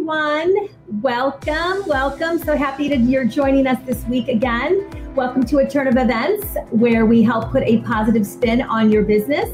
everyone. Welcome, welcome. So happy that you're joining us this week again. Welcome to a turn of events where we help put a positive spin on your business.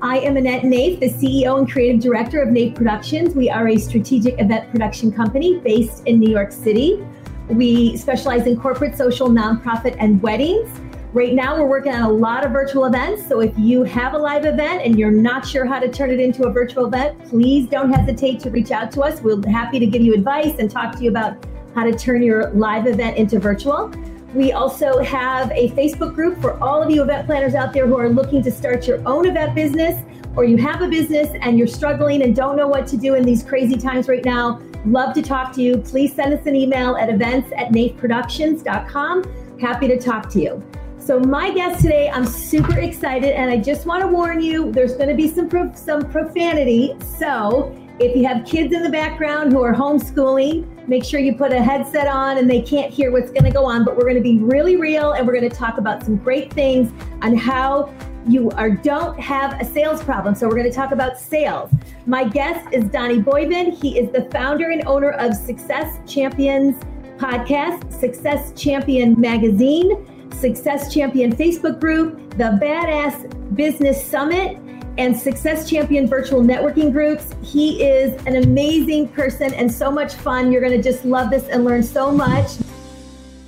I am Annette Naif, the CEO and creative director of Naif Productions. We are a strategic event production company based in New York City. We specialize in corporate, social, nonprofit, and weddings. Right now, we're working on a lot of virtual events. So if you have a live event and you're not sure how to turn it into a virtual event, please don't hesitate to reach out to us. We're happy to give you advice and talk to you about how to turn your live event into virtual. We also have a Facebook group for all of you event planners out there who are looking to start your own event business or you have a business and you're struggling and don't know what to do in these crazy times right now. Love to talk to you. Please send us an email at events at naifproductions.com. Happy to talk to you. So my guest today, I'm super excited, and I just want to warn you, there's going to be some pro- some profanity. So if you have kids in the background who are homeschooling, make sure you put a headset on and they can't hear what's going to go on. But we're going to be really real, and we're going to talk about some great things on how you are don't have a sales problem. So we're going to talk about sales. My guest is Donnie Boivin. He is the founder and owner of Success Champions podcast, Success Champion magazine Success Champion Facebook group, the Badass Business Summit, and Success Champion virtual networking groups. He is an amazing person and so much fun. You're going to just love this and learn so much.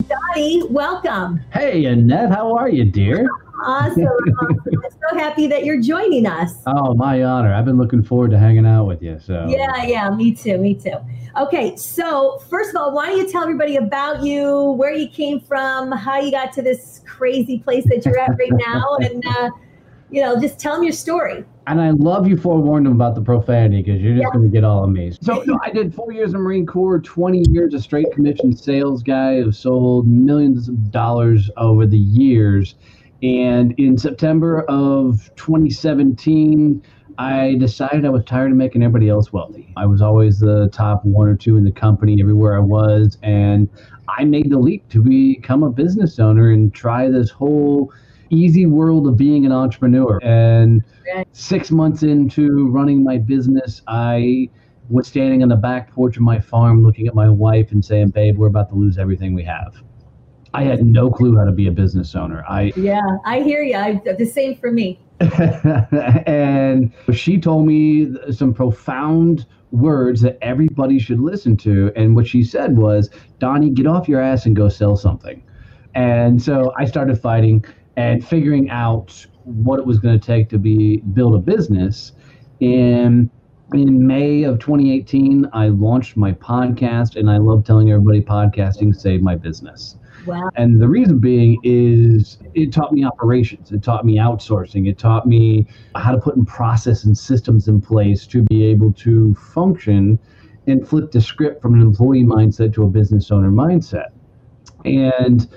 Donnie, welcome. Hey, Annette, how are you, dear? Awesome. I'm so happy that you're joining us. Oh, my honor. I've been looking forward to hanging out with you. So Yeah, yeah, me too, me too. Okay, so first of all, why don't you tell everybody about you, where you came from, how you got to this crazy place that you're at right now, and uh, you know, just tell them your story. And I love you forewarned them about the profanity because you're just yeah. going to get all amazed. So no, I did four years in Marine Corps, 20 years a straight commission sales guy who sold millions of dollars over the years. And in September of 2017, I decided I was tired of making everybody else wealthy. I was always the top one or two in the company everywhere I was. And I made the leap to become a business owner and try this whole easy world of being an entrepreneur. And six months into running my business, I was standing on the back porch of my farm looking at my wife and saying, Babe, we're about to lose everything we have. I had no clue how to be a business owner. I yeah, I hear you. I, the same for me. and she told me some profound words that everybody should listen to. And what she said was, Donnie, get off your ass and go sell something. And so I started fighting and figuring out what it was going to take to be build a business. And in May of 2018, I launched my podcast, and I love telling everybody podcasting saved my business. Wow. And the reason being is it taught me operations, it taught me outsourcing, it taught me how to put in process and systems in place to be able to function and flip the script from an employee mindset to a business owner mindset. And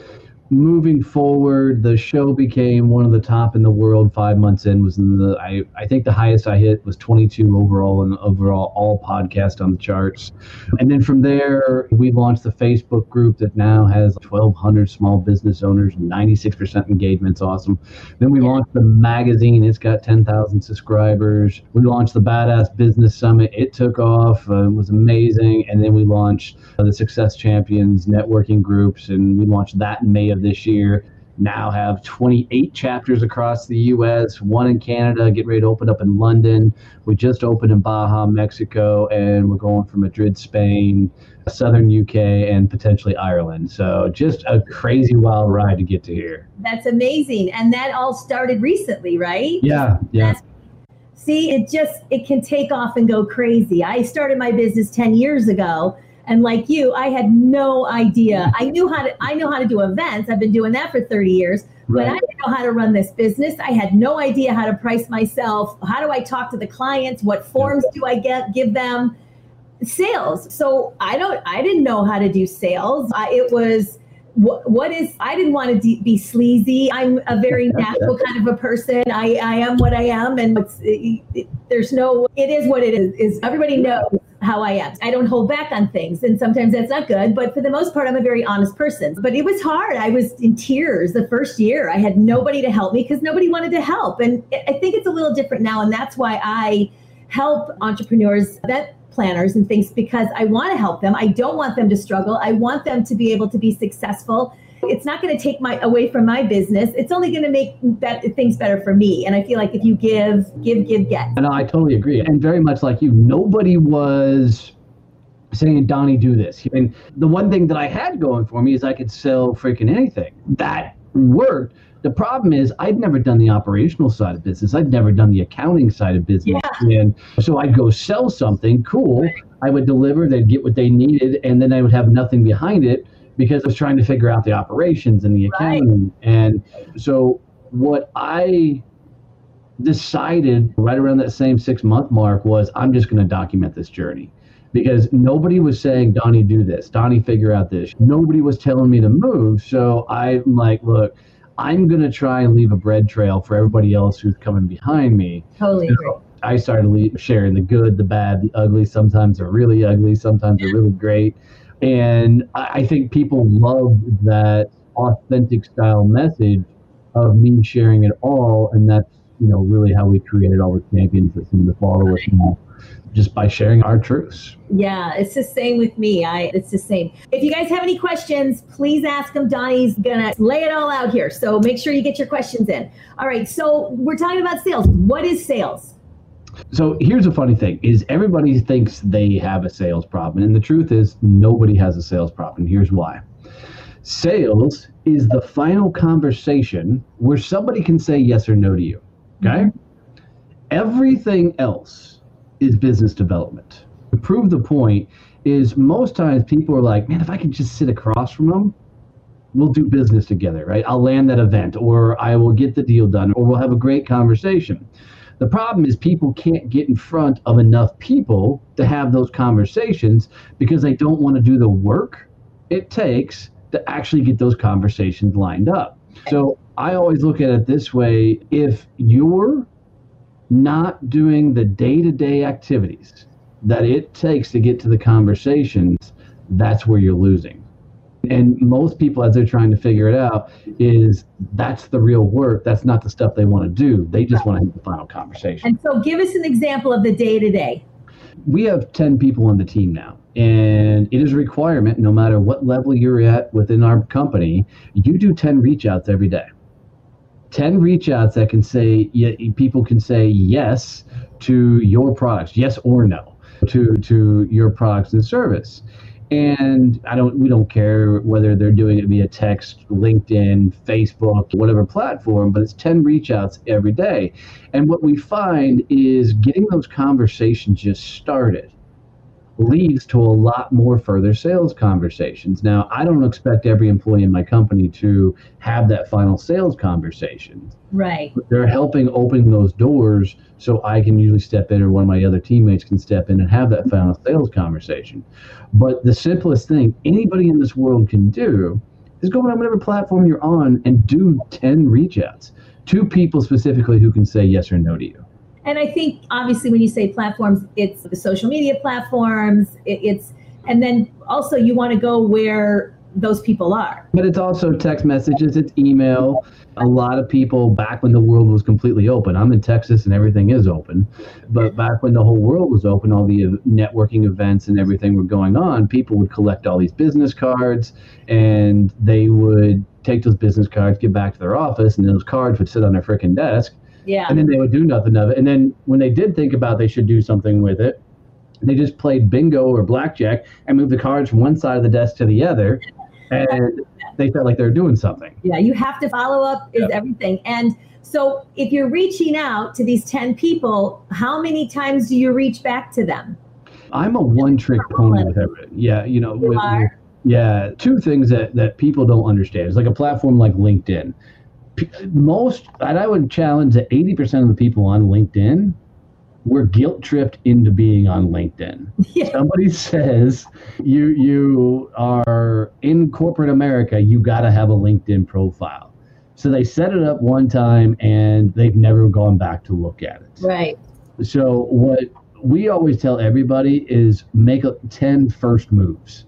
moving forward, the show became one of the top in the world. Five months in was in the I, I think the highest I hit was 22 overall and overall all podcast on the charts. And then from there, we launched the Facebook group that now has 1,200 small business owners, 96% engagement. It's awesome. Then we launched the magazine. It's got 10,000 subscribers. We launched the Badass Business Summit. It took off. Uh, it was amazing. And then we launched uh, the Success Champions networking groups, and we launched that in May of this year. Now have 28 chapters across the U.S., one in Canada, get ready to open up in London. We just opened in Baja, Mexico, and we're going for Madrid, Spain, southern UK, and potentially Ireland. So just a crazy wild ride to get to here. That's amazing. And that all started recently, right? Yeah, yeah. That's- See, it just it can take off and go crazy. I started my business 10 years ago and like you, I had no idea. Mm-hmm. I knew how to I know how to do events. I've been doing that for 30 years, right. but I didn't know how to run this business. I had no idea how to price myself. How do I talk to the clients? What forms do I get give them? Sales. So I don't I didn't know how to do sales. I, it was what, what is i didn't want to de- be sleazy i'm a very natural kind of a person i, I am what i am and it, it, there's no it is what it is is everybody knows how I am. I don't hold back on things, and sometimes that's not good. But for the most part, I'm a very honest person. But it was hard. I was in tears the first year. I had nobody to help me because nobody wanted to help. And I think it's a little different now, and that's why I help entrepreneurs that planners and things because I want to help them. I don't want them to struggle. I want them to be able to be successful. It's not going to take my away from my business. It's only going to make be- things better for me. And I feel like if you give, give, give, get. And I totally agree. And very much like you, nobody was saying, Donnie, do this. And the one thing that I had going for me is I could sell freaking anything. That worked. The problem is I'd never done the operational side of business. I'd never done the accounting side of business. Yeah. And so I'd go sell something, cool. I would deliver, they'd get what they needed, and then I would have nothing behind it because I was trying to figure out the operations and the accounting. Right. And so what I decided right around that same six month mark was I'm just going to document this journey because nobody was saying, Donnie, do this. Donnie, figure out this. Nobody was telling me to move. So I'm like, look, I'm going to try and leave a bread trail for everybody else who's coming behind me. Totally so I started sharing the good, the bad, the ugly. Sometimes they're really ugly, sometimes they're really great. And I think people love that authentic style message of me sharing it all. And that's, you know, really how we created all the champions that seem to follow us now just by sharing our truths. Yeah, it's the same with me. I it's the same. If you guys have any questions, please ask them. Donnie's gonna lay it all out here. So make sure you get your questions in. All right. So we're talking about sales. What is sales? So here's a funny thing is everybody thinks they have a sales problem. And the truth is nobody has a sales problem. Here's why. Sales is the final conversation where somebody can say yes or no to you. Okay? Mm-hmm. Everything else is business development. To prove the point is most times people are like, man, if I could just sit across from them, we'll do business together, right? I'll land that event or I will get the deal done or we'll have a great conversation. The problem is people can't get in front of enough people to have those conversations because they don't want to do the work it takes to actually get those conversations lined up. So I always look at it this way if you're not doing the day to day activities that it takes to get to the conversations, that's where you're losing. And most people, as they're trying to figure it out, is that's the real work. That's not the stuff they want to do. They just want to have the final conversation. And so, give us an example of the day to day. We have 10 people on the team now, and it is a requirement no matter what level you're at within our company, you do 10 reach outs every day. 10 reach outs that can say people can say yes to your products yes or no to to your products and service and i don't we don't care whether they're doing it via text linkedin facebook whatever platform but it's 10 reach outs every day. And what we find is getting those conversations just started leads to a lot more further sales conversations. Now, I don't expect every employee in my company to have that final sales conversation. Right. But they're helping open those doors so I can usually step in or one of my other teammates can step in and have that final sales conversation. But the simplest thing anybody in this world can do is go on whatever platform you're on and do 10 reach outs to people specifically who can say yes or no to you. And I think obviously when you say platforms, it's the social media platforms, it, it's, and then also you want to go where those people are. But it's also text messages, it's email. A lot of people back when the world was completely open. I'm in Texas and everything is open. But back when the whole world was open, all the networking events and everything were going on, people would collect all these business cards and they would take those business cards, get back to their office, and those cards would sit on their freaking desk yeah. And then they would do nothing of it. And then when they did think about they should do something with it, they just played bingo or blackjack and moved the cards from one side of the desk to the other. And they felt like they were doing something. Yeah, you have to follow up is yep. everything. And so if you're reaching out to these 10 people, how many times do you reach back to them? I'm a one trick pony with everything. Yeah, you know, you with, are? yeah, two things that, that people don't understand. is like a platform like LinkedIn most, and I would challenge that 80% of the people on LinkedIn were guilt tripped into being on LinkedIn. Yeah. Somebody says you you are in corporate America, you got to have a LinkedIn profile. So they set it up one time and they've never gone back to look at it. Right. So what we always tell everybody is make a 10 first moves.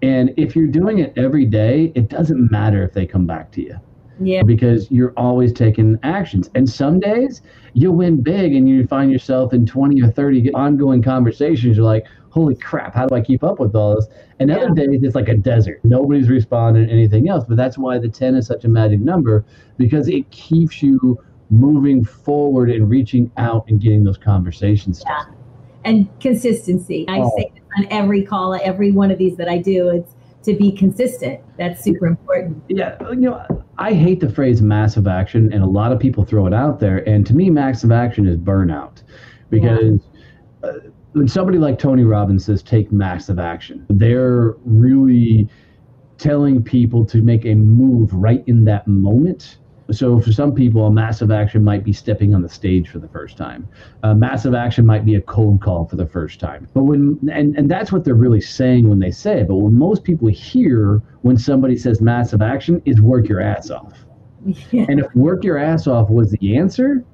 And if you're doing it every day, it doesn't matter if they come back to you Yeah. Because you're always taking actions. And some days you'll win big and you find yourself in 20 or 30 ongoing conversations. You're like, holy crap, how do I keep up with all this? And yeah. other days it's like a desert. Nobody's responding to anything else. But that's why the 10 is such a magic number because it keeps you moving forward and reaching out and getting those conversations. Yeah. And consistency. I oh. say on every call, every one of these that I do, it's to be consistent. That's super important. Yeah, you know, I hate the phrase massive action, and a lot of people throw it out there. And to me, massive action is burnout, because yeah. uh, when somebody like Tony Robbins says take massive action, they're really telling people to make a move right in that moment so for some people, a massive action might be stepping on the stage for the first time. A massive action might be a cold call for the first time. But when and, and that's what they're really saying when they say it. But what most people hear when somebody says massive action is work your ass off. Yeah. And if work your ass off was the answer,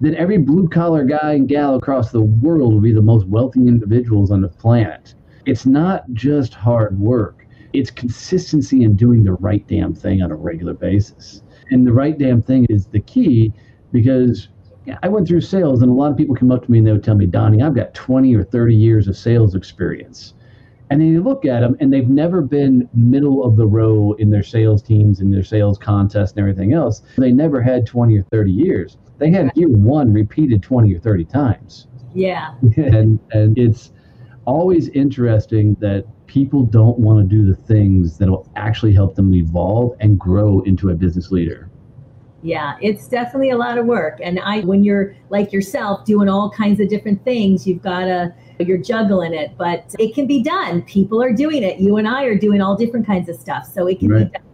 then every blue collar guy and gal across the world would be the most wealthy individuals on the planet. It's not just hard work. It's consistency in doing the right damn thing on a regular basis. And the right damn thing is the key because I went through sales and a lot of people come up to me and they would tell me, Donnie, I've got 20 or 30 years of sales experience. And then you look at them and they've never been middle of the row in their sales teams and their sales contests and everything else. They never had 20 or 30 years. They had year one repeated 20 or 30 times. Yeah. and, and it's always interesting that people don't want to do the things that will actually help them evolve and grow into a business leader. Yeah, it's definitely a lot of work. And I, when you're like yourself doing all kinds of different things, you've got to, you're juggling it, but it can be done. People are doing it. You and I are doing all different kinds of stuff. So it can right. be done.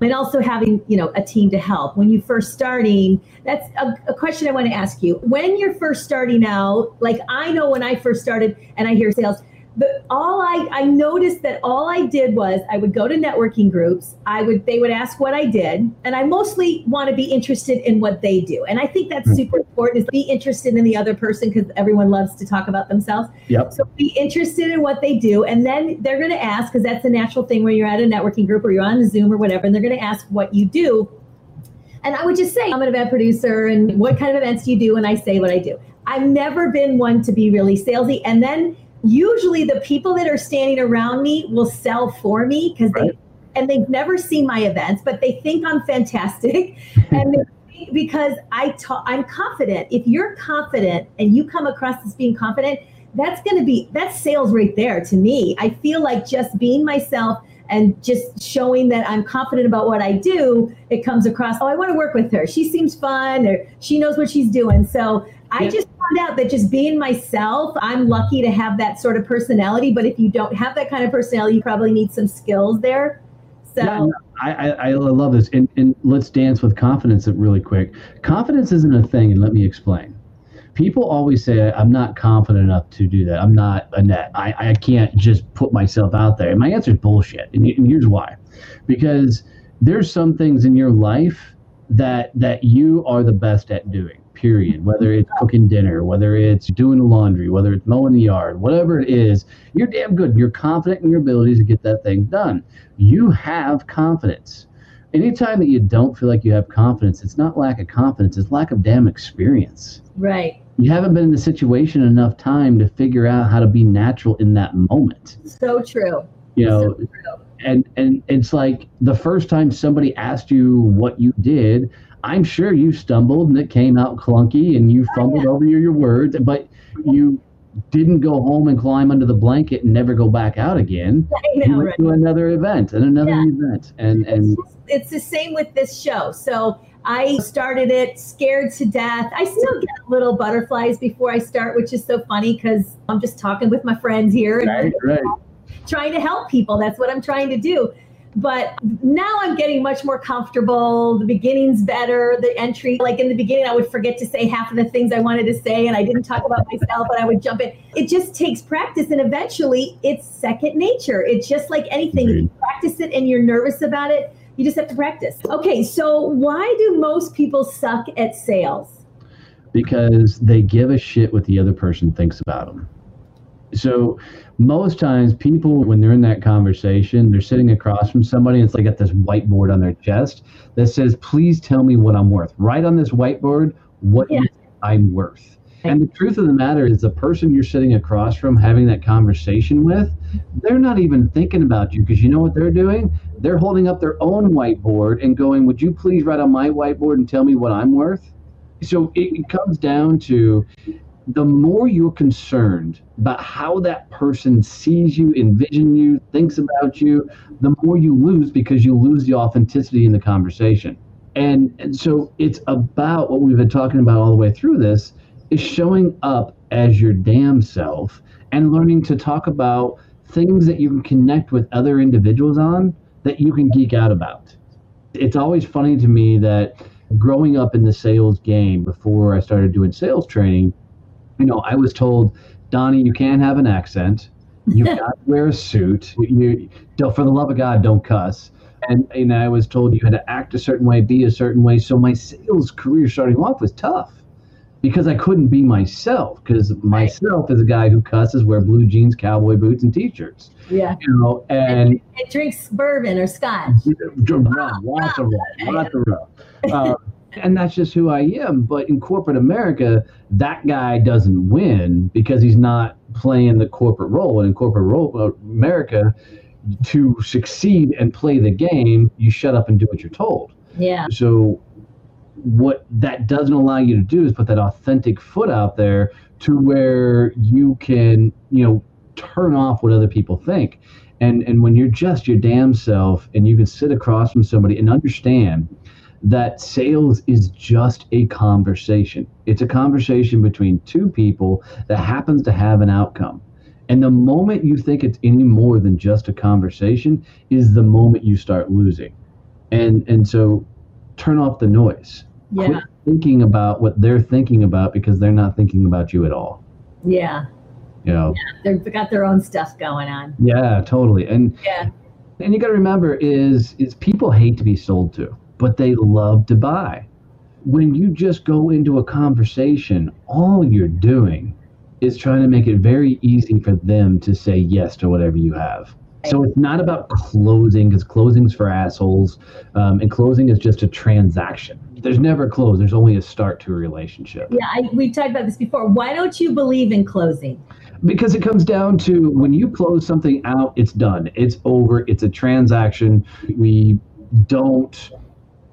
And also having, you know, a team to help. When you first starting, that's a, a question I want to ask you. When you're first starting out, like I know when I first started and I hear sales, but all I, I noticed that all I did was I would go to networking groups. I would they would ask what I did, and I mostly want to be interested in what they do. And I think that's mm-hmm. super important is be interested in the other person because everyone loves to talk about themselves. Yep. So be interested in what they do, and then they're going to ask because that's a natural thing when you're at a networking group or you're on Zoom or whatever, and they're going to ask what you do. And I would just say, I'm an event producer, and what kind of events do you do? And I say what I do. I've never been one to be really salesy. And then usually the people that are standing around me will sell for me because right. they and they've never seen my events, but they think I'm fantastic, and because I ta- I'm confident. If you're confident and you come across as being confident, that's going to be that's sales right there to me. I feel like just being myself and just showing that I'm confident about what I do, it comes across. Oh, I want to work with her. She seems fun, or she knows what she's doing. So I just found out that just being myself, I'm lucky to have that sort of personality. But if you don't have that kind of personality, you probably need some skills there. So yeah, I, I, I love this. And, and let's dance with confidence really quick. Confidence isn't a thing, and let me explain. People always say, I'm not confident enough to do that. I'm not Annette. I, I can't just put myself out there. And my answer is bullshit. And, and here's why. Because there's some things in your life that that you are the best at doing period. Whether it's cooking dinner, whether it's doing the laundry, whether it's mowing the yard, whatever it is, you're damn good. You're confident in your abilities to get that thing done. You have confidence. Anytime that you don't feel like you have confidence, it's not lack of confidence, it's lack of damn experience. Right. You haven't been in the situation enough time to figure out how to be natural in that moment. So true. You know, so and and it's like the first time somebody asked you what you did, I'm sure you stumbled and it came out clunky and you oh, fumbled over your, your words, but you didn't go home and climb under the blanket and never go back out again. Know, you went right. to another event and another yeah. event. And and it's, it's the same with this show. So I started it scared to death. I still get little butterflies before I start, which is so funny because I'm just talking with my friends here right, and right. trying to help people. That's what I'm trying to do. But now I'm getting much more comfortable. The beginning's better. The entry, like in the beginning, I would forget to say half of the things I wanted to say, and I didn't talk about myself, but I would jump in. It just takes practice, and eventually, it's second nature. It's just like anything. If you practice it and you're nervous about it, you just have to practice. Okay, so why do most people suck at sales? Because they give a shit what the other person thinks about them. So most times people when they're in that conversation, they're sitting across from somebody, and it's like got this whiteboard on their chest that says, please tell me what I'm worth. Write on this whiteboard what yeah. I'm worth. And the truth of the matter is, the person you're sitting across from having that conversation with, they're not even thinking about you because you know what they're doing? They're holding up their own whiteboard and going, Would you please write on my whiteboard and tell me what I'm worth? So it comes down to the more you're concerned about how that person sees you, envision you, thinks about you, the more you lose because you lose the authenticity in the conversation. And, and so it's about what we've been talking about all the way through this is showing up as your damn self and learning to talk about things that you can connect with other individuals on that you can geek out about. It's always funny to me that growing up in the sales game before I started doing sales training, you know, I was told, Donnie, you can't have an accent. You got to wear a suit. You, you, for the love of God, don't cuss. And, and I was told you had to act a certain way, be a certain way. So my sales career starting off was tough because I couldn't be myself because myself is a guy who cusses, wear blue jeans, cowboy boots, and t-shirts. Yeah. You know, and it drinks bourbon or scotch. Rum, lots of rum, lots of rum. Uh, And that's just who I am. But in corporate America, that guy doesn't win because he's not playing the corporate role. And in corporate role uh, America, to succeed and play the game, you shut up and do what you're told. Yeah. So what that doesn't allow you to do is put that authentic foot out there to where you can, you know, turn off what other people think. And and when you're just your damn self and you can sit across from somebody and understand that sales is just a conversation. It's a conversation between two people that happens to have an outcome. And the moment you think it's any more than just a conversation is the moment you start losing. And and so turn off the noise. Yeah. Quit thinking about what they're thinking about because they're not thinking about you at all. Yeah. You know. Yeah, they've got their own stuff going on. Yeah, totally. And yeah. And you got to remember is is people hate to be sold to, but they love to buy. When you just go into a conversation, all you're doing is trying to make it very easy for them to say yes to whatever you have. So it's not about closing because closing's for assholes, um, and closing is just a transaction. There's never a close. There's only a start to a relationship. Yeah, I, we've talked about this before. Why don't you believe in closing? Because it comes down to when you close something out, it's done. It's over. It's a transaction. We don't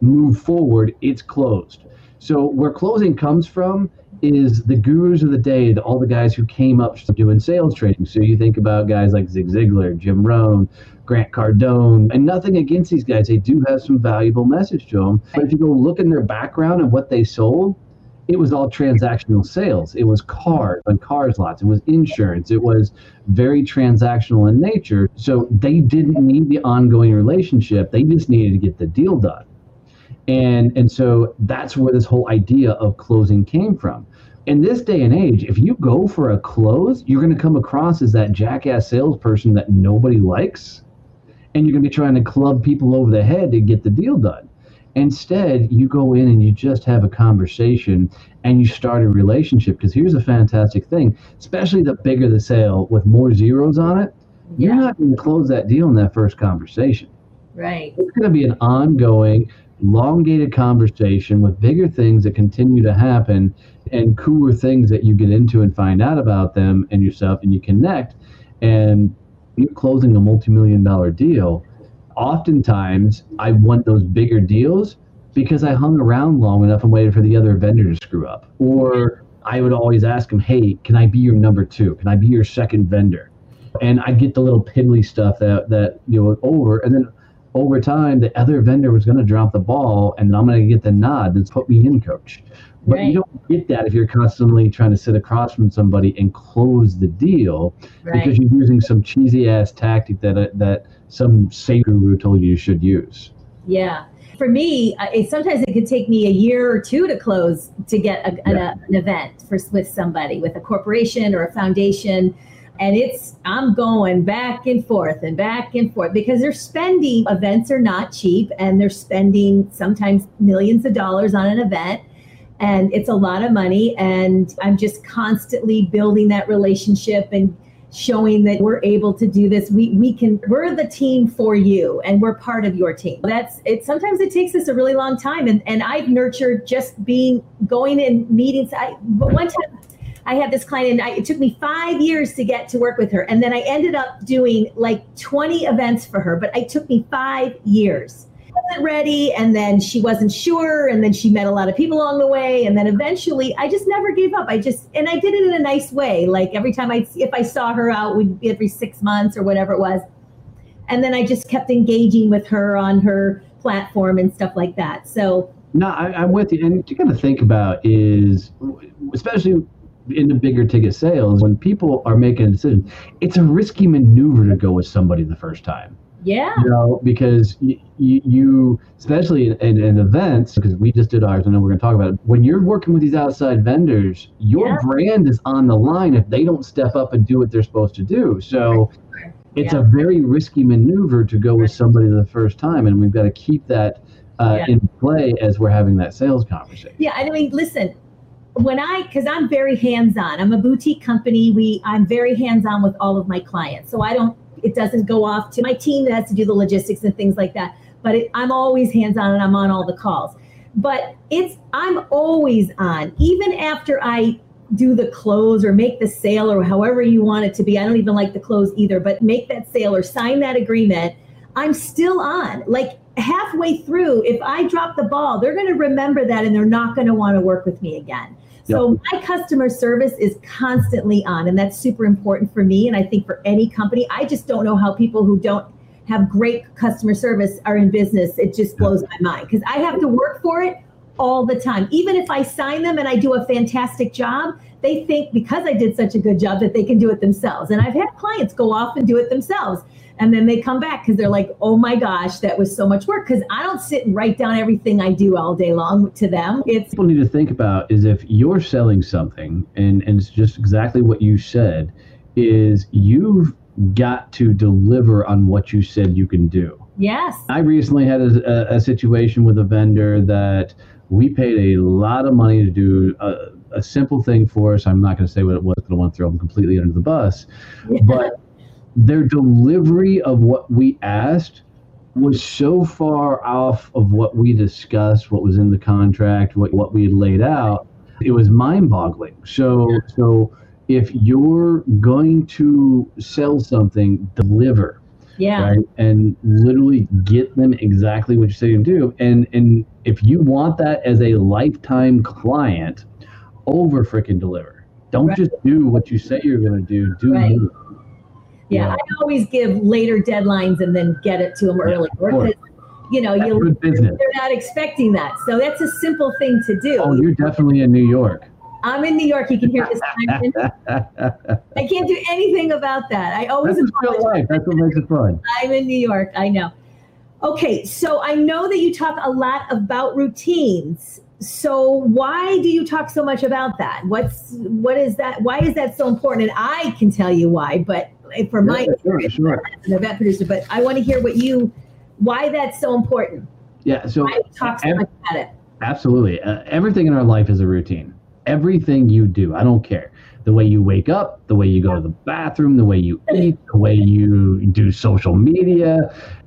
move forward. It's closed. So where closing comes from is the gurus of the day, the, all the guys who came up doing sales training. So you think about guys like Zig Ziglar, Jim Rohn, Grant Cardone, and nothing against these guys. They do have some valuable message to them. But if you go look in their background and what they sold, it was all transactional sales. It was cars on cars lots. It was insurance. It was very transactional in nature. So they didn't need the ongoing relationship. They just needed to get the deal done and and so that's where this whole idea of closing came from. In this day and age if you go for a close you're going to come across as that jackass salesperson that nobody likes and you're going to be trying to club people over the head to get the deal done. Instead you go in and you just have a conversation and you start a relationship. Because here's a fantastic thing especially the bigger the sale with more zeros on it yeah. you're not going to close that deal in that first conversation. Right. It's going to be an ongoing elongated conversation with bigger things that continue to happen and cooler things that you get into and find out about them and yourself and you connect and you're closing a multi-million dollar deal. Oftentimes i want those bigger deals because i hung around long enough and waited for the other vendor to screw up. Or i would always ask them hey can i be your number two? Can i be your second vendor? And i get the little piddly stuff that that you know over and then over time, the other vendor was going to drop the ball, and I'm going to get the nod that's put me in, coach. But right. you don't get that if you're constantly trying to sit across from somebody and close the deal right. because you're using some cheesy ass tactic that uh, that some sales guru told you you should use. Yeah. For me, it, sometimes it could take me a year or two to close to get a, yeah. an, an event for, with somebody, with a corporation or a foundation and it's i'm going back and forth and back and forth because they're spending events are not cheap and they're spending sometimes millions of dollars on an event and it's a lot of money and i'm just constantly building that relationship and showing that we're able to do this. We we can we're the team for you and we're part of your team. That's it sometimes it takes us a really long time and and I've nurtured just being going in meetings. I but one time I had this client and I, it took me five years to get to work with her. And then I ended up doing like 20 events for her, but it took me five years wasn't ready and then she wasn't sure and then she met a lot of people along the way and then eventually I just never gave up. I just and I did it in a nice way. Like every time I if I saw her out would be every 6 months or whatever it was. And then I just kept engaging with her on her platform and stuff like that. So no, I, am with you. And what you got to think about is, especially in the bigger ticket sales, when people are making a decision, it's a risky maneuver to go with somebody the first time. Yeah. You know, because you, you especially in, in, in, events, because we just did ours, I know we're going to talk about it. When you're working with these outside vendors, your yeah. brand is on the line if they don't step up and do what they're supposed to do. So it's yeah. a very risky maneuver to go with somebody the first time, and we've got to keep that uh, yeah. in play as we're having that sales conversation. Yeah, I mean, listen, when I, because I'm very hands-on. I'm a boutique company. We, I'm very hands-on with all of my clients, so I don't it doesn't go off to my team that has to do the logistics and things like that. But it, I'm always hands on and I'm on all the calls. But it's I'm always on, even after I do the close or make the sale or however you want it to be. I don't even like the close either, but make that sale or sign that agreement. I'm still on. Like halfway through, if I drop the ball, they're going to remember that and they're not going to want to work with me again. So my customer service is constantly on, and that's super important for me. And I think for any company, I just don't know how people who don't have great customer service are in business. It just blows my mind because I have to work for it all the time. Even if I sign them and I do a fantastic job, they think because I did such a good job that they can do it themselves. And I've had clients go off and do it themselves and then they come back because they're like oh my gosh that was so much work. Because i don't sit and write down everything i do all day long to them. It's people need to think about is if you're selling something and, and it's just exactly what you said is you've got to deliver on what you said you can do. Yes. I recently had a, a, situation with a vendor that we paid a lot of money to do a, a simple thing for us. I'm not going to say what it was because i want to throw them completely under the bus yeah. but their delivery of what we asked was so far off of what we discussed, what was in the contract, what, what we had laid out. It was mind boggling. So, so if you're going to sell something, deliver. Yeah. Right. And literally get them exactly what you say you do. And and if you want that as a lifetime client, over freaking deliver. Don't right. just do what you say you're gonna do, do right. Yeah, yeah, I always give later deadlines and then get it to them early. You know, you they're not expecting that. So that's a simple thing to do. Oh, you're definitely in New York. I'm in New York. You can hear this. I can't do anything about that. I always That's real life. That's what makes it fun. I'm in New York. I know. Okay, so I know that you talk a lot about routines. So why do you talk so much about that? What's what is that? Why is that so important? And I can tell you why, but for my yeah, sure, sure. an event producer, but I want to hear what you, why that's so important. Yeah. So why talk so much about it. Absolutely. Uh, everything in our life is a routine. Everything you do, I don't care. The way you wake up, the way you go to the bathroom, the way you eat, the way you do social media,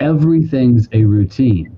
everything's a routine.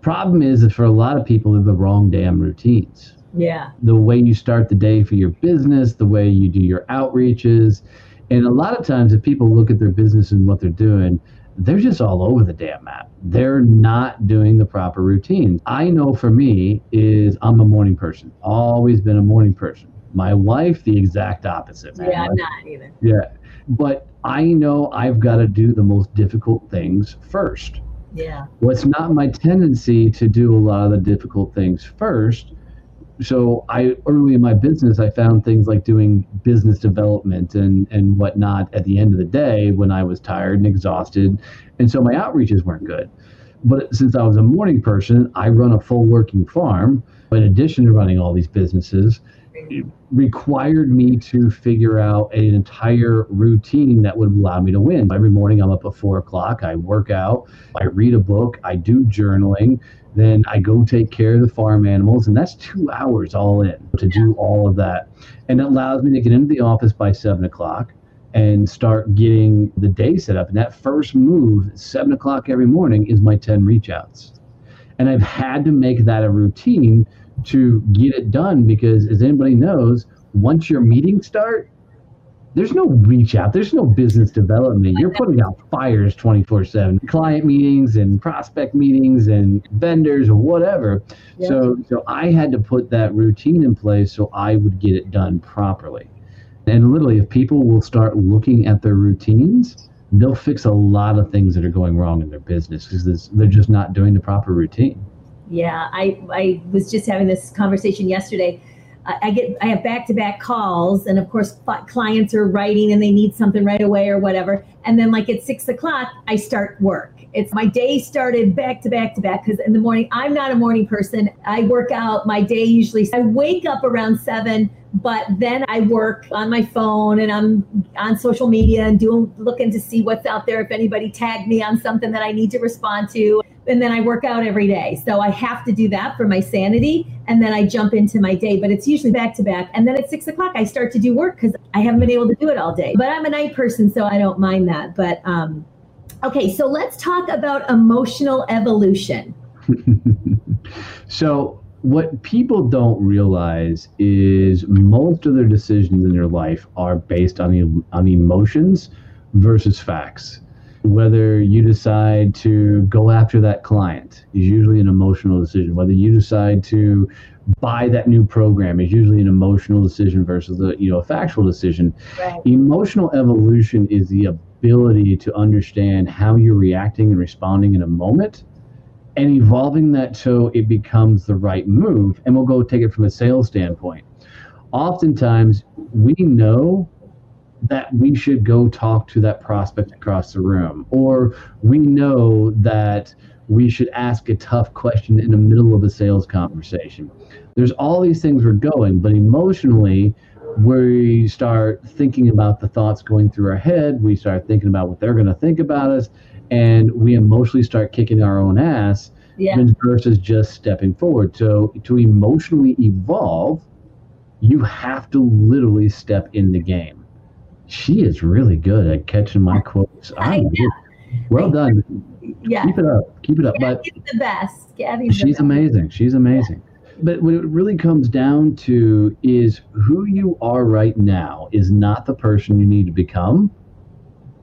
Problem is that for a lot of people, they're the wrong damn routines. Yeah. The way you start the day for your business, the way you do your outreaches, and a lot of times, if people look at their business and what they're doing, they're just all over the damn map. They're not doing the proper routine. I know for me is I'm a morning person. Always been a morning person. My wife, the exact opposite. Man. Yeah, I'm not either. Yeah, but I know I've got to do the most difficult things first. Yeah. What's well, not my tendency to do a lot of the difficult things first so I early in my business, I found things like doing business development and and whatnot. At the end of the day, when I was tired and exhausted, and so my outreaches weren't good. But since I was a morning person, I run a full working farm. In addition to running all these businesses, it required me to figure out an entire routine that would allow me to win. Every morning, I'm up at four o'clock. I work out. I read a book. I do journaling then I go take care of the farm animals, and that's two hours all in to do all of that. And it allows me to get into the office by seven o'clock and start getting the day set up. And that first move, seven o'clock every morning, is my 10 reach outs. And I've had to make that a routine to get it done because, as anybody knows, once your meetings start, there's no reach out, there's no business development. You're putting out fires 24 7, client meetings and prospect meetings and vendors or whatever. Yeah. So, so I had to put that routine in place so I would get it done properly. And literally, if people will start looking at their routines, they'll fix a lot of things that are going wrong in their business because they're just not doing the proper routine. Yeah, I, I was just having this conversation yesterday. I get I have back to back calls, and of course clients are writing and they need something right away or whatever. And then like at six o'clock, I start work. It's my day started back to back to back because in the morning I'm not a morning person. I work out my day usually. I wake up around seven but then I work on my phone and I'm on social media and doing looking to see what's out there if anybody tagged me on something that I need to respond to. And then I work out every day. So I have to do that for my sanity. And then I jump into my day, but it's usually back to back. And then at six o'clock, I start to do work because I haven't been able to do it all day. But I'm a night person, so I don't mind that. But um, okay, so let's talk about emotional evolution. so what people don't realize is most of their decisions in their life are based on on emotions versus facts. Whether you decide to go after that client is usually an emotional decision. Whether you decide to buy that new program is usually an emotional decision versus a you know a factual decision. Right. Emotional evolution is the ability to understand how you're reacting and responding in a moment and evolving that so it becomes the right move. And we'll go take it from a sales standpoint. Oftentimes, we know that we should go talk to that prospect across the room, or we know that we should ask a tough question in the middle of a sales conversation. There's all these things we're going, but emotionally, we start thinking about the thoughts going through our head. We start thinking about what they're going to think about us and we emotionally start kicking our own ass yeah. versus just stepping forward. So to emotionally evolve, you have to literally step in the game. She is really good at catching my quotes. I, well done. Yeah. Keep it up. Keep it up. Gabby's but the best. Gabby's she's amazing. She's amazing. Yeah. But what it really comes down to is who you are right now is not the person you need to become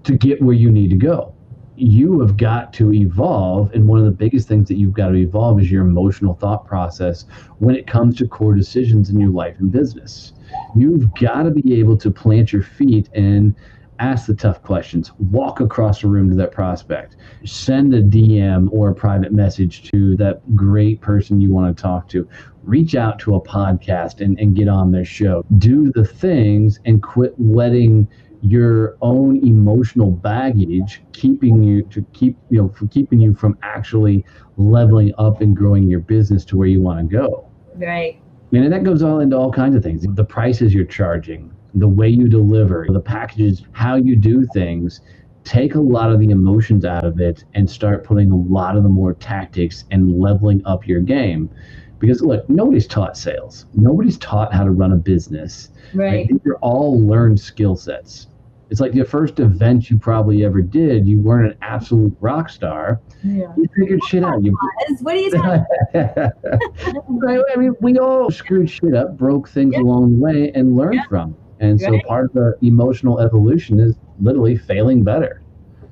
to get where you need to go you have got to evolve and one of the biggest things that you've got to evolve is your emotional thought process when it comes to core decisions in your life and business. You've got to be able to plant your feet and ask the tough questions. Walk across the room to that prospect. Send a dm or a private message to that great person you want to talk to. Reach out to a podcast and, and get on their show. Do the things and quit letting your own emotional baggage keeping you to keep you know for keeping you from actually leveling up and growing your business to where you want to go. Right. And that goes all into all kinds of things. The prices you're charging the way you deliver the packages how you do things take a lot of the emotions out of it and start putting a lot of the more tactics and leveling up your game because look nobody's taught sales nobody's taught how to run a business right, right? these are all learned skill sets it's like the first event you probably ever did. You weren't an absolute rock star. Yeah. You figured shit out. You, what are you talking I mean, we all screwed shit up, broke things yeah. along the way, and learned yeah. from. And so part of the emotional evolution is literally failing better.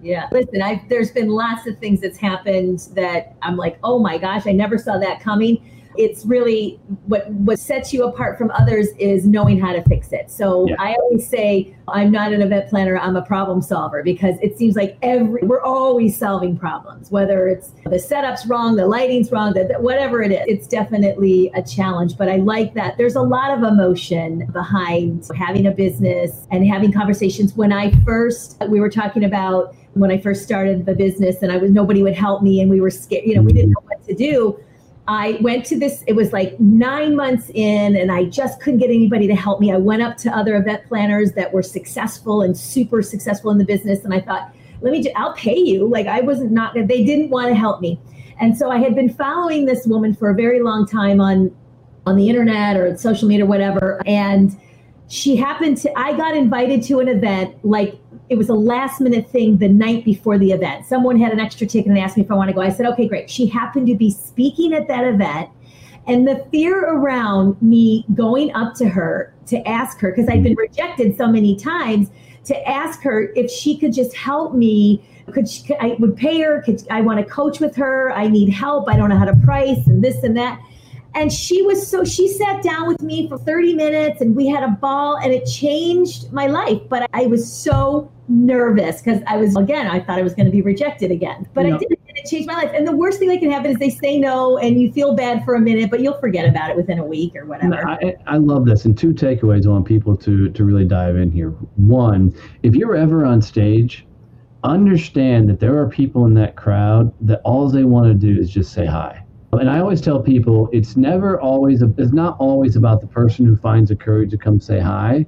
Yeah. Listen, i there's been lots of things that's happened that I'm like, oh my gosh, I never saw that coming it's really what what sets you apart from others is knowing how to fix it. So yeah. I always say I'm not an event planner, I'm a problem solver because it seems like every we're always solving problems, whether it's the setup's wrong, the lighting's wrong, that whatever it is. It's definitely a challenge, but I like that there's a lot of emotion behind having a business and having conversations. When I first we were talking about when I first started the business and I was nobody would help me and we were scared, you know, we didn't know what to do I went to this, it was like nine months in, and I just couldn't get anybody to help me. I went up to other event planners that were successful and super successful in the business. And I thought, let me, I'll pay you. Like I wasn't not, they didn't want to help me. And so I had been following this woman for a very long time on, on the internet or social media or whatever. And she happened to i got invited to an event like it was a last minute thing the night before the event. Someone had an extra ticket and asked me if i want to go. I said okay great. She happened to be speaking at that event and the fear around me going up to her to ask her because i'd been mm-hmm. rejected so many times to ask her if she could just help me could she, I would pay her could I want to coach with her I need help I don't know how to price and this and that and she was so she sat down with me for 30 minutes and we had a ball and it changed my life. But i was so nervous because i was again i thought i was going to be rejected again. But i did and it changed my life. And the worst thing that can happen is they say no and you feel bad for a minute but you'll forget about it within a week or whatever. I, I love this and two takeaways i want people to to really dive in here. One if you're ever on stage understand that there are people in that crowd that all they want to do is just say hi and I always tell people it's never always, it's not always about the person who finds the courage to come say hi.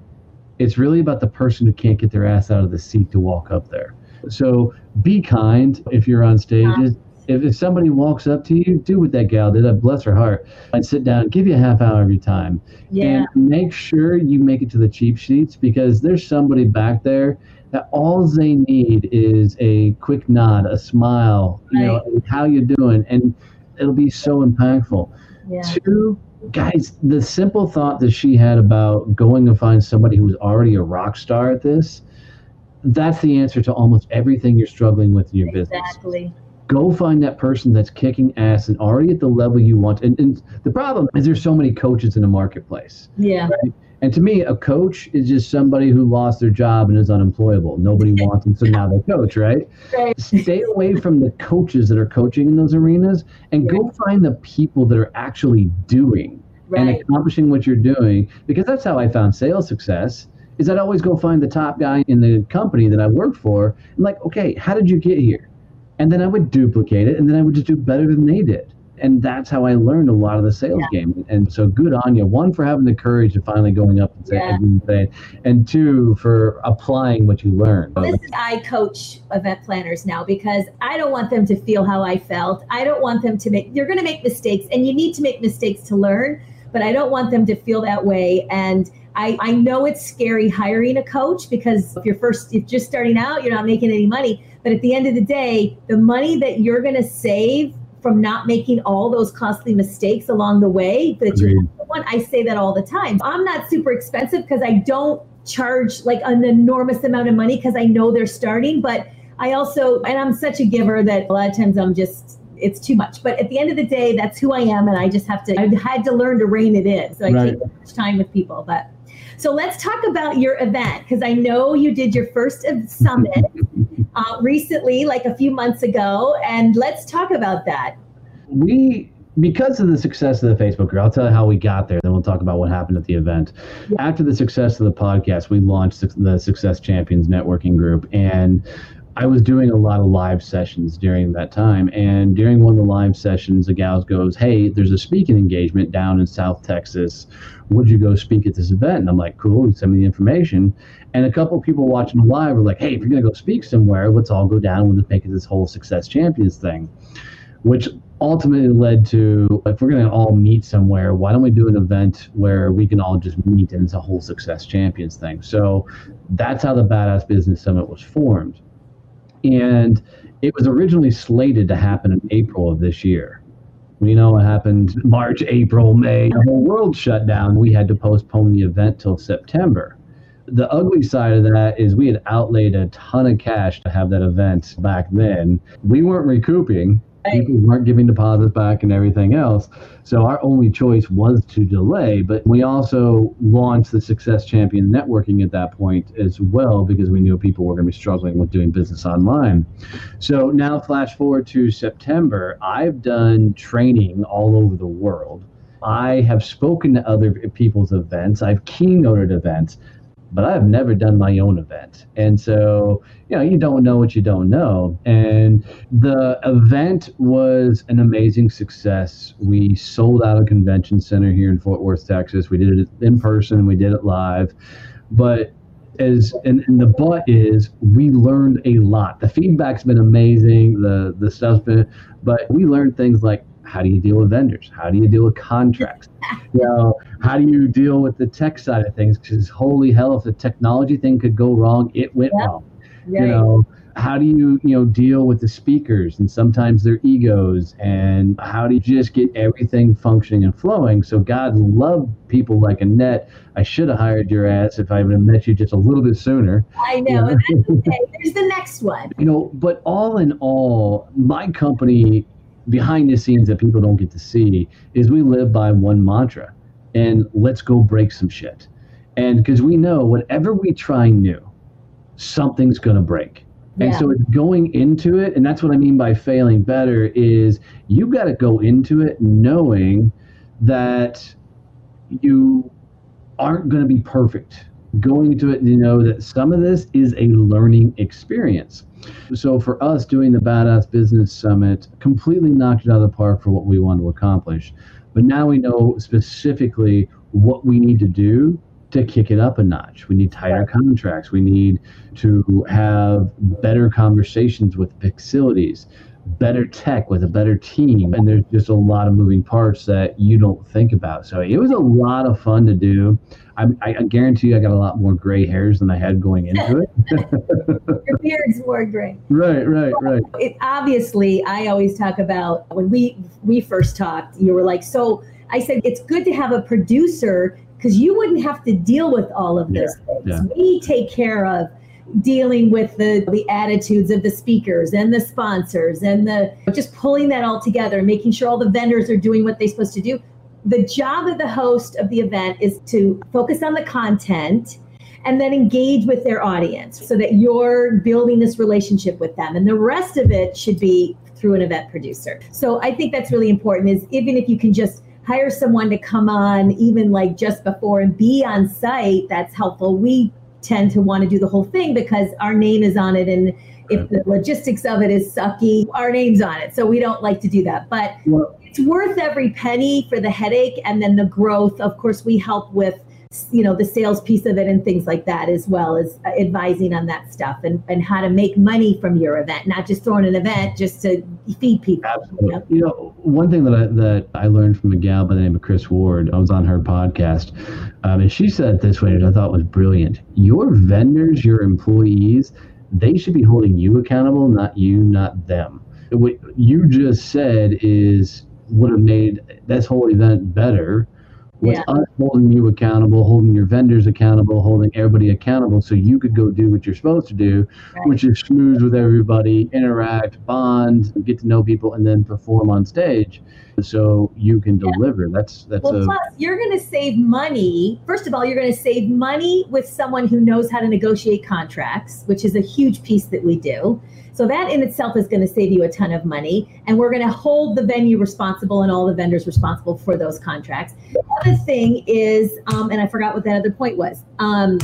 It's really about the person who can't get their ass out of the seat to walk up there. So be kind if you're on stage. Yeah. If, if somebody walks up to you, do what that gal did. Bless her heart. And sit down. Give you a half hour every time. Yeah. And make sure you make it to the cheap sheets because there's somebody back there that all they need is a quick nod, a smile, you know, how you doing, and it'll be so impactful. Yeah. Two, guys, the simple thought that she had about going to find somebody who was already a rock star at this, that's the answer to almost everything you're struggling with in your exactly. business. Exactly. Go find that person that's kicking ass and already at the level you want. And, and the problem is there's so many coaches in the marketplace. Yeah. Right? And to me, a coach is just somebody who lost their job and is unemployable. Nobody wants them, so now they coach, right? right? Stay away from the coaches that are coaching in those arenas and right. go find the people that are actually doing right. and accomplishing what you're doing. Because that's how I found sales success. Is I'd always go find the top guy in the company that I worked for. And like, okay, how did you get here? And then I would duplicate it, and then I would just do better than they did and that's how I learned a lot of the sales yeah. game. And so good on you. One for having the courage to finally going up and saying, yeah. and two for applying what you learned. This is, I coach event planners now because I don't want them to feel how I felt. I don't want them to make. You're going to make mistakes, and you need to make mistakes to learn. But I don't want them to feel that way. And I, I know it's scary hiring a coach because if you're first, if you're just starting out, you're not making any money. But at the end of the day, the money that you're going to save from not making all those costly mistakes along the way that you one i say that all the time. I'm not super expensive because i don't charge like an enormous amount of money because i know they're starting but i also and i'm such a giver that a lot of times i'm just it's too much. But at the end of the day that's who i am and i just have to I've had to learn to rein it in so i right. take much time with people but so let's talk about your event because I know you did your first summit uh, recently, like a few months ago, and let's talk about that. We because of the success of the Facebook group, I'll tell you how we got there. Then we'll talk about what happened at the event. Yeah. After the success of the podcast, we launched the Success Champions Networking Group, and I was doing a lot of live sessions during that time. And during one of the live sessions, the gals goes, Hey, there's a speaking engagement down in South Texas. Would you go speak at this event? And I'm like, Cool, send me the information. And a couple people watching live were like, Hey, if you're going to go speak somewhere, let's all go down and make it this whole Success Champions thing, which ultimately led to if we're going to all meet somewhere, why don't we do an event where we can all just meet and it's a whole Success Champions thing? So that's how the Badass Business Summit was formed and it was originally slated to happen in April of this year. We know what happened March, April, May. The whole world shut down. We had to postpone the event till September. The ugly side of that is we had outlaid a ton of cash to have that event back then. We weren't recouping people weren't giving deposits back and everything else. So our only choice was to delay. But we also launched the Success Champion Networking at that point as well because we knew people were going to be struggling with doing business online. So now, flash forward to September, I've done training all over the world. I have spoken to other people's events. I've keynoted events but I've never done my own event. And so, you know, you don't know what you don't know. And the event was an amazing success. We sold out a convention center here in Fort Worth, Texas. We did it in person, we did it live. But as and, and the but is we learned a lot. The feedback's been amazing, the the stuff's been but we learned things like how do you deal with vendors? How do you deal with contracts? you know, how do you deal with the tech side of things? Because holy hell, if the technology thing could go wrong, it went yep. wrong. Right. You know, how do you you know deal with the speakers and sometimes their egos and how do you just get everything functioning and flowing so god love people like annette i should have hired your ass if i would have met you just a little bit sooner i know and that's okay there's the next one you know but all in all my company behind the scenes that people don't get to see is we live by one mantra and let's go break some shit. And because we know whatever we try new something's going to break. And so it's going into it, and that's what I mean by failing better is you got to go into it knowing that you aren't going to be perfect. Going into it, you know that some of this is a learning experience. So for us doing the Badass Business Summit, completely knocked it out of the park for what we want to accomplish. But now we know specifically what we need to do to kick it up a notch. We need tighter contracts. We need to have better conversations with facilities, better tech with a better team. And there's just a lot of moving parts that you don't think about. So it was a lot of fun to do. I, I guarantee you I got a lot more gray hairs than I had going into it. Your beard's more gray. Right, right, right. It, obviously, I always talk about when we we first talked, you were like, so I said, it's good to have a producer because you wouldn't have to deal with all of yeah, things. Yeah. We take care of dealing with the, the attitudes of the speakers and the sponsors and the just pulling that all together, making sure all the vendors are doing what they're supposed to do. The job of the host of the event is to focus on the content and then engage with their audience so that you're building this relationship with them. And the rest of it should be through an event producer. So I think that's really important is even if you can just hire someone to come on even like just before and be on site, that's helpful. We tend to want to do the whole thing because our name is on it and if the logistics of it is sucky, our name's on it. So we don't like to do that. But well, it's worth every penny for the headache and then the growth. Of course, we help with you know the sales piece of it and things like that as well as advising on that stuff and, and how to make money from your event not just throwing an event just to feed people Absolutely. You know, you know one thing that I, that I learned from a gal by the name of Chris Ward I was on her podcast um, and she said it this way which I thought was brilliant your vendors your employees they should be holding you accountable not you not them what you just said is would have made this whole event better was yeah. us holding you accountable, holding your vendors accountable, holding everybody accountable so you could go do what you're supposed to do, right. which is schmooze with everybody, interact, bond, get to know people, and then perform on stage so you can deliver. Yeah. That's that's well, a, plus you're going to save money. First of all, you're going to save money with someone who knows how to negotiate contracts, which is a huge piece that we do. So that in itself is going to save you a ton of money. And we're going to hold the venue responsible and all the vendors responsible for those contracts. The other thing is, um, and I forgot what that other point was. Um,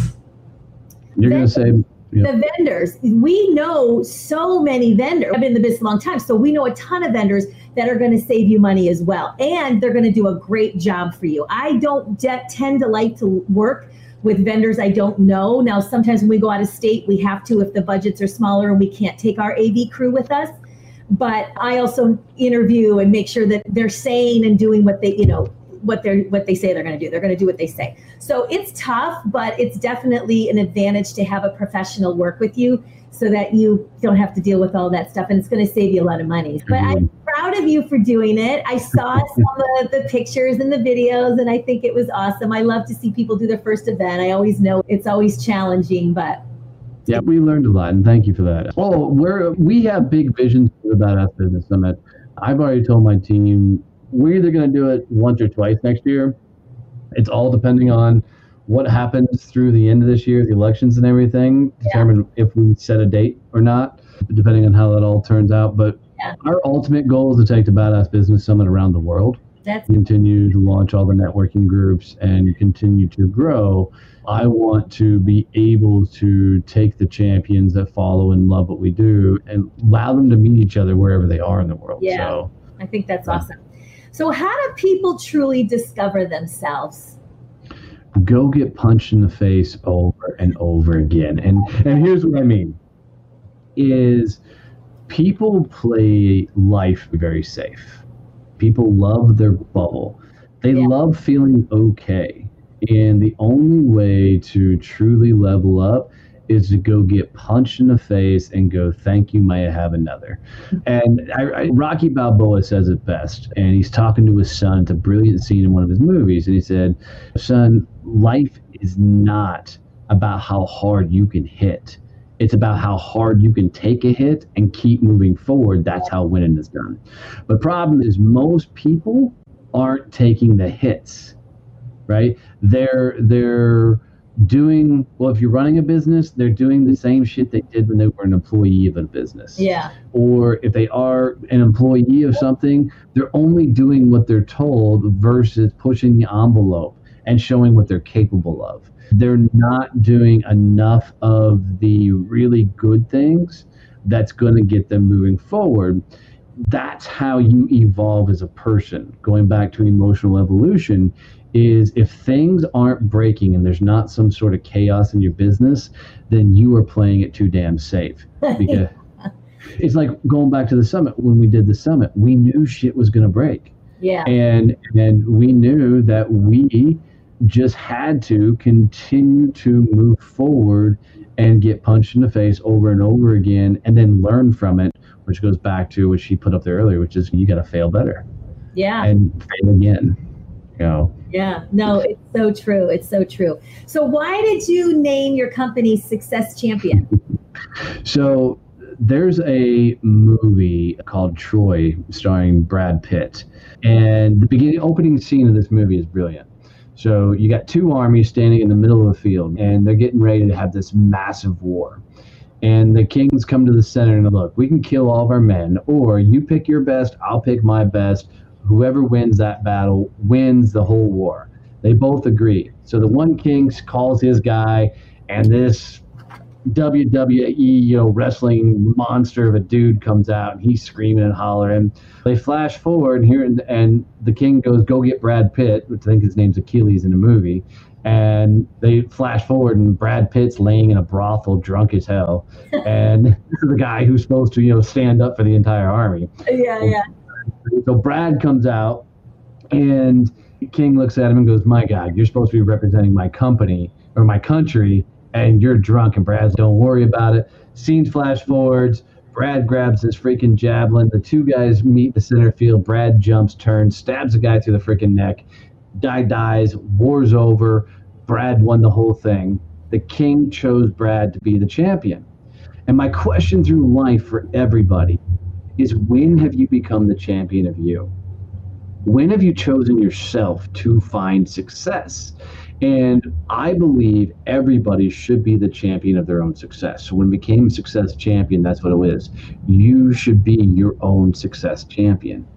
You're going to say the vendors. We know so many vendors. I've been in the business a long time, so we know a ton of vendors that are going to save you money as well, and they're going to do a great job for you. I don't de- tend to like to work with vendors I don't know. Now, sometimes when we go out of state, we have to if the budgets are smaller and we can't take our AV crew with us. But I also interview and make sure that they're saying and doing what they, you know, what they're what they say they're going to do. They're going to do what they say. So it's tough, but it's definitely an advantage to have a professional work with you so that you don't have to deal with all that stuff and it's going to save you a lot of money. But I'm mm-hmm. proud of you for doing it. I saw some of the pictures and the videos and I think it was awesome. I love to see people do their first event. I always know it's always challenging, but yeah, we learned a lot, and thank you for that. Oh, we're we have big visions for the Badass Business Summit. I've already told my team we're either going to do it once or twice next year. It's all depending on what happens through the end of this year, the elections and everything, determine yeah. if we set a date or not, depending on how that all turns out. But yeah. our ultimate goal is to take the Badass Business Summit around the world. That's- continue to launch all the networking groups and continue to grow. I want to be able to take the champions that follow and love what we do and allow them to meet each other wherever they are in the world. Yeah, so, I think that's awesome. So, how do people truly discover themselves? Go get punched in the face over and over again. And and here's what I mean is people play life very safe. People love their bubble. They yeah. love feeling okay. And the only way to truly level up is to go get punched in the face and go, thank you, may I have another. And I, I, Rocky Balboa says it best. And he's talking to his son. It's a brilliant scene in one of his movies. And he said, son, life is not about how hard you can hit. It's about how hard you can take a hit and keep moving forward. That's how winning is done. But problem is most people aren't taking the hits, right? They're they're doing well if you're running a business they're doing the same shit they did when they were an employee of a business. Yeah. Or if they are an employee of something they're only doing what they're told versus pushing the envelope and showing what they're capable of. They're not doing enough of the really good things that's going to get them moving forward. That's how you evolve as a person going back to emotional evolution is if things aren't breaking and there's not some sort of chaos in your business, then you are playing it too damn safe. Because it's like going back to the summit when we did the summit, we knew shit was going to break. Yeah. And and we knew that we just had to continue to move forward and get punched in the face over and over again and then learn from it, which goes back to what she put up there earlier, which is you got to fail better. Yeah. And fail again. You know, yeah, no, it's so true. It's so true. So, why did you name your company Success Champion? so, there's a movie called Troy starring Brad Pitt. And the beginning opening scene of this movie is brilliant. So, you got two armies standing in the middle of a field, and they're getting ready to have this massive war. And the kings come to the center and look, we can kill all of our men, or you pick your best, I'll pick my best whoever wins that battle wins the whole war. They both agree. So the one king calls his guy, and this WWE you know wrestling monster of a dude comes out, and he's screaming and hollering. They flash forward here, and, and the king goes, "Go get Brad Pitt," which I think his name's Achilles in the movie. And they flash forward, and Brad Pitt's laying in a brothel, drunk as hell. and this is the guy who's supposed to, you know, stand up for the entire army. Yeah, yeah. So Brad comes out, and King looks at him and goes, "My God, you're supposed to be representing my company or my country, and you're drunk." And Brad's, "Don't worry about it." Scenes flash forwards. Brad grabs his freaking javelin. The two guys meet the center field. Brad jumps, turns, stabs a guy through the freaking neck. Guy dies. War's over. Brad won the whole thing. The king chose Brad to be the champion. And my question through life for everybody is when have you become the champion of you? When have you chosen yourself to find success? And I believe everybody should be the champion of their own success. So when became success champion, that's what it is. You should be your own success champion.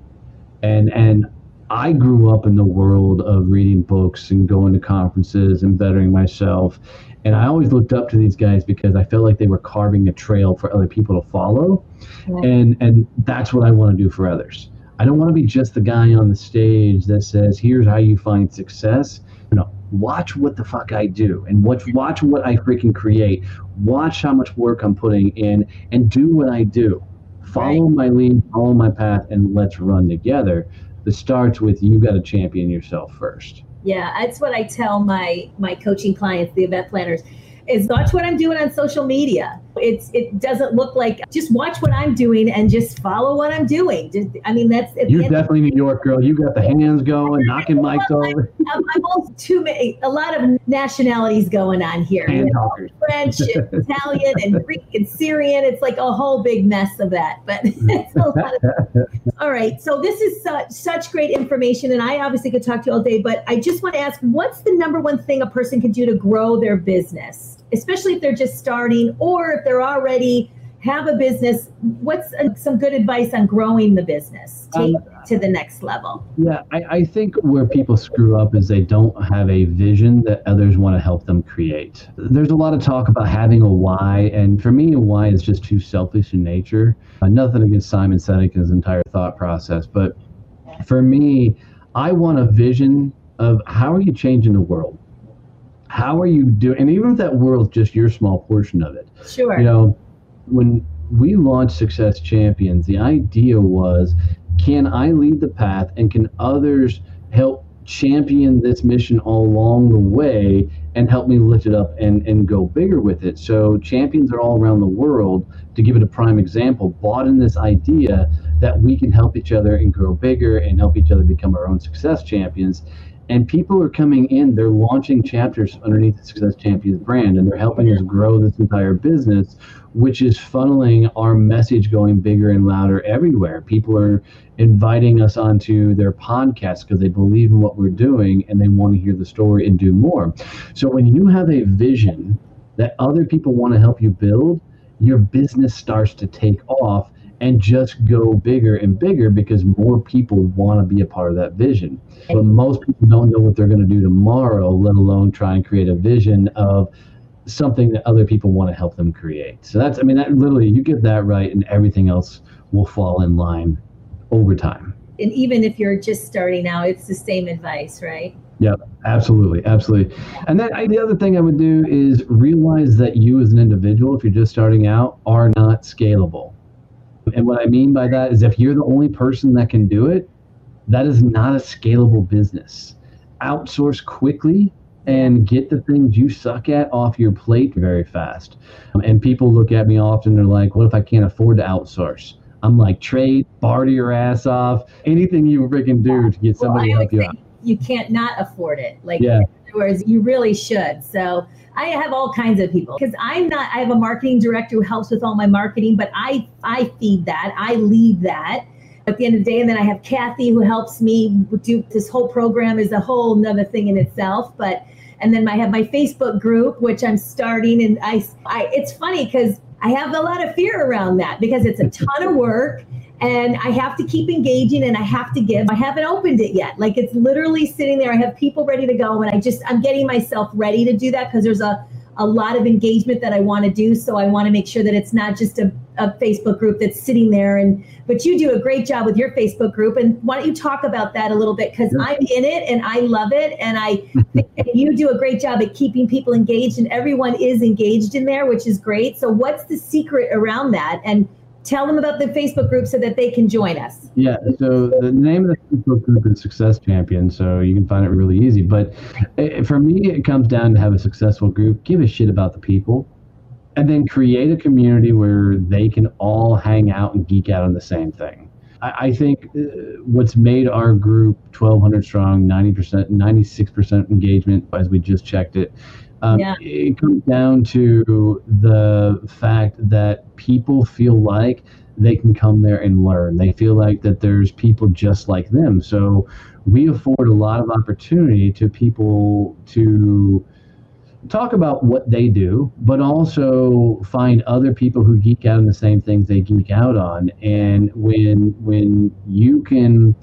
And and I grew up in the world of reading books and going to conferences and bettering myself. And I always looked up to these guys because I felt like they were carving a trail for other people to follow. Yeah. And and that's what I want to do for others. I don't want to be just the guy on the stage that says, "Here's how you find success." No, watch what the fuck I do and watch watch what I freaking create. Watch how much work I'm putting in and do what I do. Follow right. my lead, follow my path, and let's run together. It starts with you got to champion yourself first. Yeah, that's what I tell my my coaching clients, the event planners is watch what I'm doing on social media. It's it doesn't look like just watch what I'm doing and just follow what I'm doing. Just, I mean that's you're definitely New York girl. You got the hands going, knocking mics over. I'm, I'm also too many a lot of nationalities going on here. You know, French, Italian, and Greek and Syrian. It's like a whole big mess of that. But it's a lot of, all right. So this is such such great information, and I obviously could talk to you all day. But I just want to ask, what's the number one thing a person can do to grow their business? Especially if they're just starting or if they're already have a business what's a, some good advice on growing the business? Um, to the next level. Yeah I, I, think where people screw up is they don't have a vision that others want to help them create. There's a lot of talk about having a why and for me a why is just too selfish in nature. Uh, nothing against simon sinek and his entire thought process but for me i want a vision of how are you changing the world how are you doing? And even if that world's just your small portion of it, sure. You know, when we launched Success Champions, the idea was can I lead the path and can others help champion this mission all along the way and help me lift it up and, and go bigger with it. So champions are all around the world, to give it a prime example, bought in this idea that we can help each other and grow bigger and help each other become our own success champions. And people are coming in, they're launching chapters underneath the Success Champions brand, and they're helping us grow this entire business, which is funneling our message going bigger and louder everywhere. People are inviting us onto their podcasts because they believe in what we're doing and they want to hear the story and do more. So when you have a vision that other people want to help you build, your business starts to take off and just go bigger and bigger because more people want to be a part of that vision. But most people don't know what they're going to do tomorrow, let alone try and create a vision of something that other people want to help them create. So that's, I mean, that literally, you get that right, and everything else will fall in line over time. And even if you're just starting out, it's the same advice, right? Yeah, absolutely, absolutely. And then I, the other thing I would do is realize that you as an individual, if you're just starting out, are not scalable. And what I mean by that is if you're the only person that can do it, that is not a scalable business. Outsource quickly and get the things you suck at off your plate very fast. And people look at me often, they're like, what if I can't afford to outsource? I'm like, trade, barter your ass off, anything you freaking do to get somebody well, to help you out. You can't not afford it. Like, yeah. in other words, you really should. So I have all kinds of people because I'm not, I have a marketing director who helps with all my marketing, but I, I feed that, I lead that at the end of the day. And then I have Kathy who helps me do this whole program is a whole another thing in itself. But and then I have my Facebook group, which I'm starting, and I, I it's funny because I have a lot of fear around that because it's a ton of work and I have to keep engaging and I have to give. I haven't opened it yet. Like it's literally sitting there. I have people ready to go and I just I'm getting myself ready to do that because there's a a lot of engagement that I want to do. So I want to make sure that it's not just a, a Facebook group that's sitting there. And but you do a great job with your Facebook group. And why don't you talk about that a little bit? Because I'm in it and I love it. And I and you do a great job at keeping people engaged and everyone is engaged in there, which is great. So what's the secret around that? And tell them about the Facebook group so that they can join us. Yeah, so the name of the Facebook group is Success Champion, so you can find it really easy. But it, for me, it comes down to have a successful group, give a shit about the people, and then create a community where they can all hang out and geek out on the same thing. I, I think uh, what's made our group 1,200 strong, 90%, 96% engagement, as we just checked it, um, yeah. It comes down to the fact that people feel like they can come there and learn. They feel like that there's people just like them. So we afford a lot of opportunity to people to talk about what they do, but also find other people who geek out on the same things they geek out on. And when when you can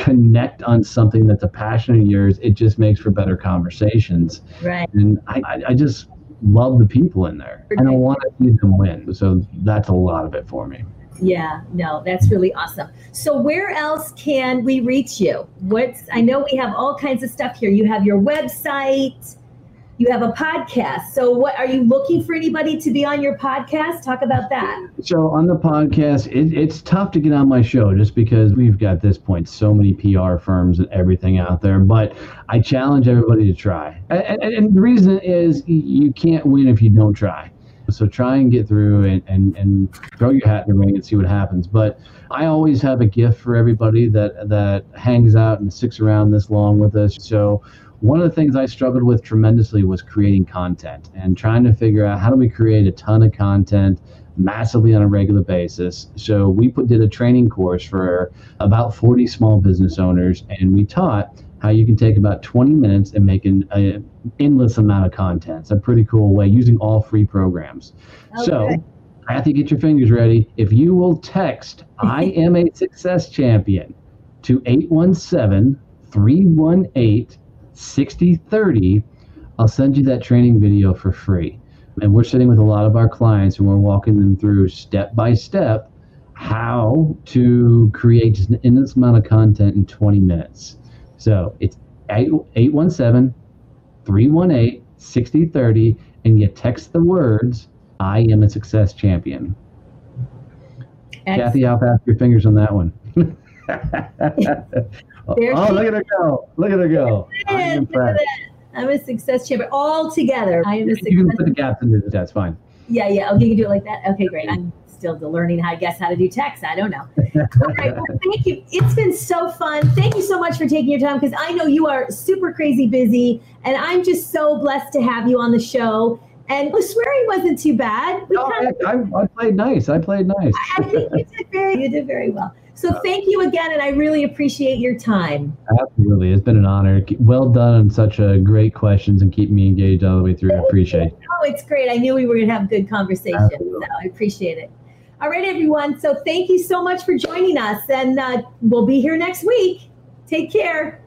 connect on something that's a passion of yours, it just makes for better conversations. Right. And I, I just love the people in there and I want to see them win. So that's a lot of it for me. Yeah, no, that's really awesome. So where else can we reach you? What's I know we have all kinds of stuff here. You have your website, you have a podcast. So, what are you looking for anybody to be on your podcast? Talk about that. So, on the podcast, it, it's tough to get on my show just because we've got this point so many PR firms and everything out there. But I challenge everybody to try. And, and, and the reason is you can't win if you don't try. So try and get through and, and, and throw your hat in the ring and see what happens. But I always have a gift for everybody that that hangs out and sticks around this long with us. So one of the things I struggled with tremendously was creating content and trying to figure out how do we create a ton of content massively on a regular basis. So we put, did a training course for about 40 small business owners, and we taught how you can take about 20 minutes and make an endless amount of content. It's a pretty cool way using all free programs. Okay. So, Kathy, get your fingers ready. If you will text "I am a success champion" to 817 318 6030, I'll send you that training video for free. And we're sitting with a lot of our clients and we're walking them through step by step how to create just an endless amount of content in 20 minutes. So it's 817 318 6030, and you text the words, I am a success champion. Excellent. Kathy, how fast your fingers on that one? oh, look at her go! Look at her go! I'm, I'm a success champion all together. I am a success. You can put the gaps in there. That's fine. Yeah, yeah. Okay, you can do it like that. Okay, great. I'm still learning how I guess how to do text. I don't know. All right. Well, thank you. It's been so fun. Thank you so much for taking your time because I know you are super crazy busy, and I'm just so blessed to have you on the show. And the swearing wasn't too bad. We oh, no, I, I, I, played nice. I played nice. I think you did very, you did very well. So thank you again, and I really appreciate your time. Absolutely, it's been an honor. Well done on such a great questions and keep me engaged all the way through. I appreciate it. Oh, it's great. I knew we were going to have a good conversation, so I appreciate it. All right, everyone. So thank you so much for joining us, and uh, we'll be here next week. Take care.